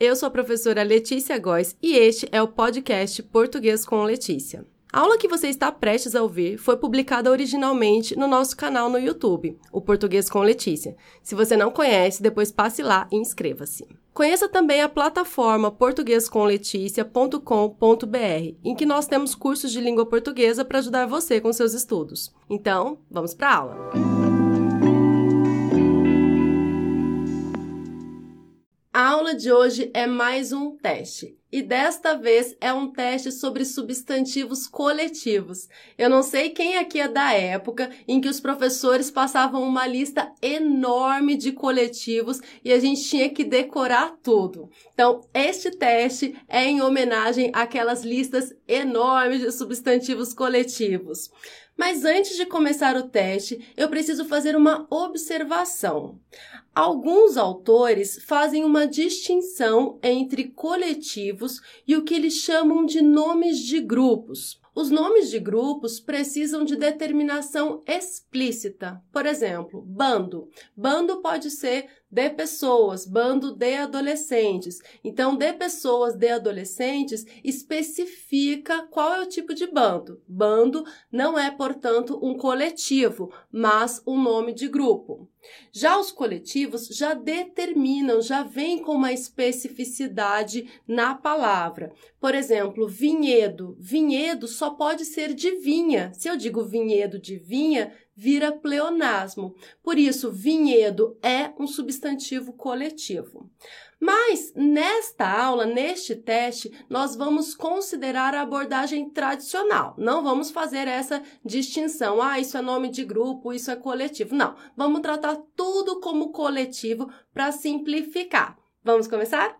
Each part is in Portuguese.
Eu sou a professora Letícia Góes e este é o podcast Português com Letícia. A aula que você está prestes a ouvir foi publicada originalmente no nosso canal no YouTube, o Português com Letícia. Se você não conhece, depois passe lá e inscreva-se. Conheça também a plataforma portuguescomleticia.com.br, em que nós temos cursos de língua portuguesa para ajudar você com seus estudos. Então, vamos para a aula. A aula de hoje é mais um teste. E desta vez é um teste sobre substantivos coletivos. Eu não sei quem aqui é da época em que os professores passavam uma lista enorme de coletivos e a gente tinha que decorar tudo. Então, este teste é em homenagem àquelas listas enormes de substantivos coletivos. Mas antes de começar o teste, eu preciso fazer uma observação. Alguns autores fazem uma distinção entre coletivos e o que eles chamam de nomes de grupos. Os nomes de grupos precisam de determinação explícita. Por exemplo, bando. Bando pode ser de pessoas, bando de adolescentes. Então, de pessoas de adolescentes especifica qual é o tipo de bando. Bando não é, portanto, um coletivo, mas um nome de grupo. Já os coletivos já determinam, já vêm com uma especificidade na palavra. Por exemplo, vinhedo. Vinhedo só pode ser de vinha. Se eu digo vinhedo de vinha, vira pleonasmo. Por isso, vinhedo é um substantivo coletivo. Mas nesta aula, neste teste, nós vamos considerar a abordagem tradicional. Não vamos fazer essa distinção. Ah, isso é nome de grupo, isso é coletivo. Não, vamos tratar tudo como coletivo para simplificar. Vamos começar?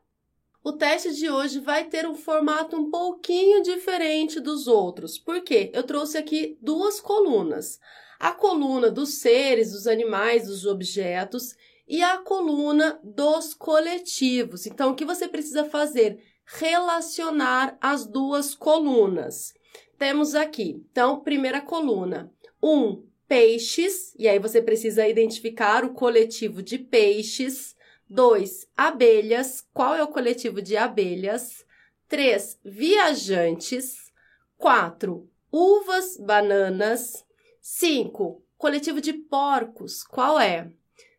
O teste de hoje vai ter um formato um pouquinho diferente dos outros. Por quê? Eu trouxe aqui duas colunas a coluna dos seres, dos animais, dos objetos e a coluna dos coletivos. Então, o que você precisa fazer? Relacionar as duas colunas. Temos aqui, então, primeira coluna, um, peixes, e aí você precisa identificar o coletivo de peixes. Dois, abelhas, qual é o coletivo de abelhas? Três, viajantes. Quatro, uvas, bananas. 5. Coletivo de porcos, qual é?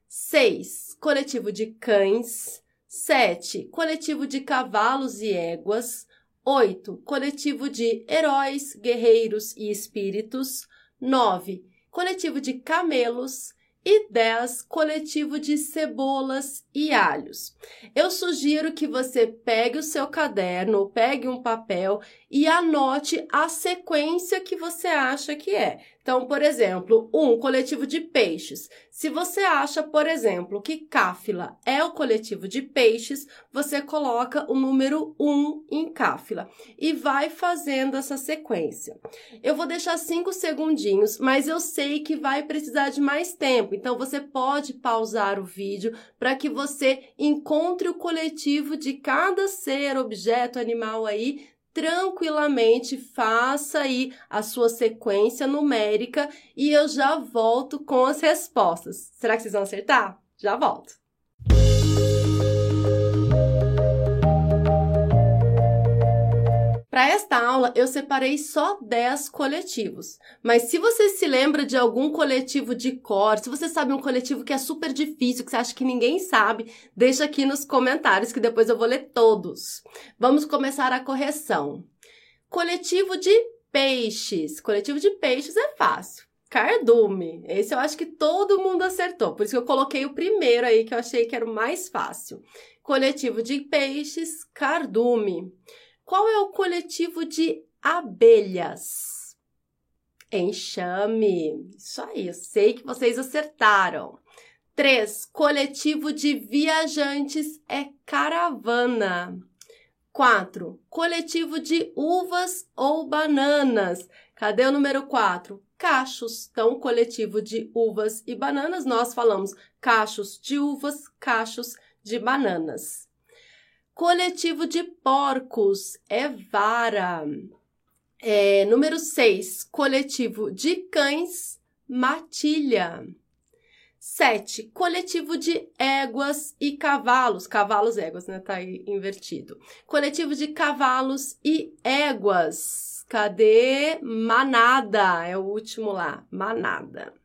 6. Coletivo de cães. 7. Coletivo de cavalos e éguas. 8. Coletivo de heróis, guerreiros e espíritos. 9. Coletivo de camelos e 10 coletivo de cebolas e alhos. Eu sugiro que você pegue o seu caderno, pegue um papel e anote a sequência que você acha que é. Então, por exemplo, um coletivo de peixes. Se você acha, por exemplo, que cáfila é o coletivo de peixes, você coloca o número 1 em cáfila e vai fazendo essa sequência. Eu vou deixar 5 segundinhos, mas eu sei que vai precisar de mais tempo, então você pode pausar o vídeo para que você encontre o coletivo de cada ser, objeto, animal aí tranquilamente faça aí a sua sequência numérica e eu já volto com as respostas. Será que vocês vão acertar? Já volto. Para esta aula, eu separei só 10 coletivos. Mas se você se lembra de algum coletivo de cor, se você sabe um coletivo que é super difícil, que você acha que ninguém sabe, deixa aqui nos comentários que depois eu vou ler todos. Vamos começar a correção. Coletivo de peixes. Coletivo de peixes é fácil. Cardume. Esse eu acho que todo mundo acertou. Por isso que eu coloquei o primeiro aí, que eu achei que era o mais fácil. Coletivo de peixes, cardume. Qual é o coletivo de abelhas? Enxame. Isso aí, eu sei que vocês acertaram. 3. Coletivo de viajantes é caravana. 4. Coletivo de uvas ou bananas. Cadê o número 4? Cachos. Então, coletivo de uvas e bananas, nós falamos cachos de uvas, cachos de bananas. Coletivo de porcos é vara. É, número 6, coletivo de cães, matilha. Sete, coletivo de éguas e cavalos. Cavalos, éguas, né? Tá aí invertido. Coletivo de cavalos e éguas. Cadê? Manada. É o último lá. Manada.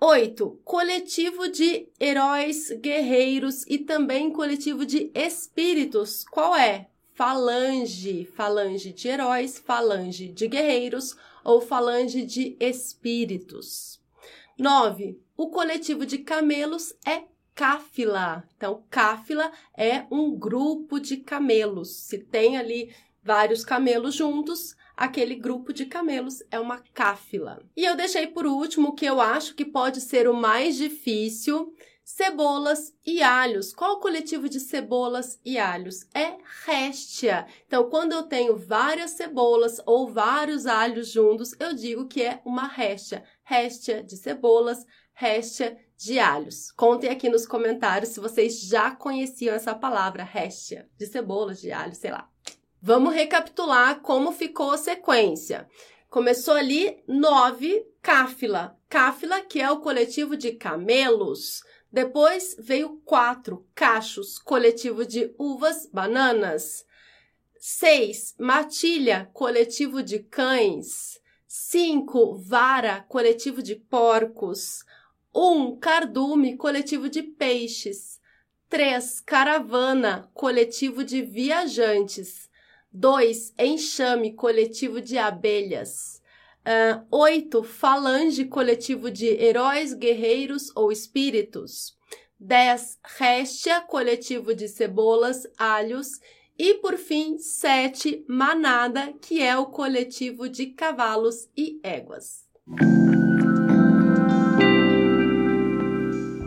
Oito, coletivo de heróis, guerreiros e também coletivo de espíritos. Qual é? Falange. Falange de heróis, falange de guerreiros ou falange de espíritos. 9. O coletivo de camelos é cáfila. Então, cáfila é um grupo de camelos. Se tem ali vários camelos juntos, aquele grupo de camelos é uma cáfila. E eu deixei por último o que eu acho que pode ser o mais difícil, cebolas e alhos. Qual o coletivo de cebolas e alhos? É réstia. Então, quando eu tenho várias cebolas ou vários alhos juntos, eu digo que é uma réstia. Réstia de cebolas, réstia de alhos. Contem aqui nos comentários se vocês já conheciam essa palavra, réstia, de cebolas, de alhos, sei lá. Vamos recapitular como ficou a sequência. Começou ali nove, cáfila. Cáfila, que é o coletivo de camelos. Depois veio quatro cachos, coletivo de uvas, bananas. Seis, matilha, coletivo de cães. Cinco, vara, coletivo de porcos. Um, cardume, coletivo de peixes. Três, caravana, coletivo de viajantes. Dois, enxame, coletivo de abelhas. Uh, oito, falange coletivo de heróis, guerreiros ou espíritos. 10. Réstia, coletivo de cebolas, alhos. E, por fim, 7. Manada, que é o coletivo de cavalos e éguas.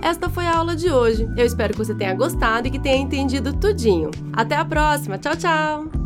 Esta foi a aula de hoje. Eu espero que você tenha gostado e que tenha entendido tudinho. Até a próxima. Tchau, tchau!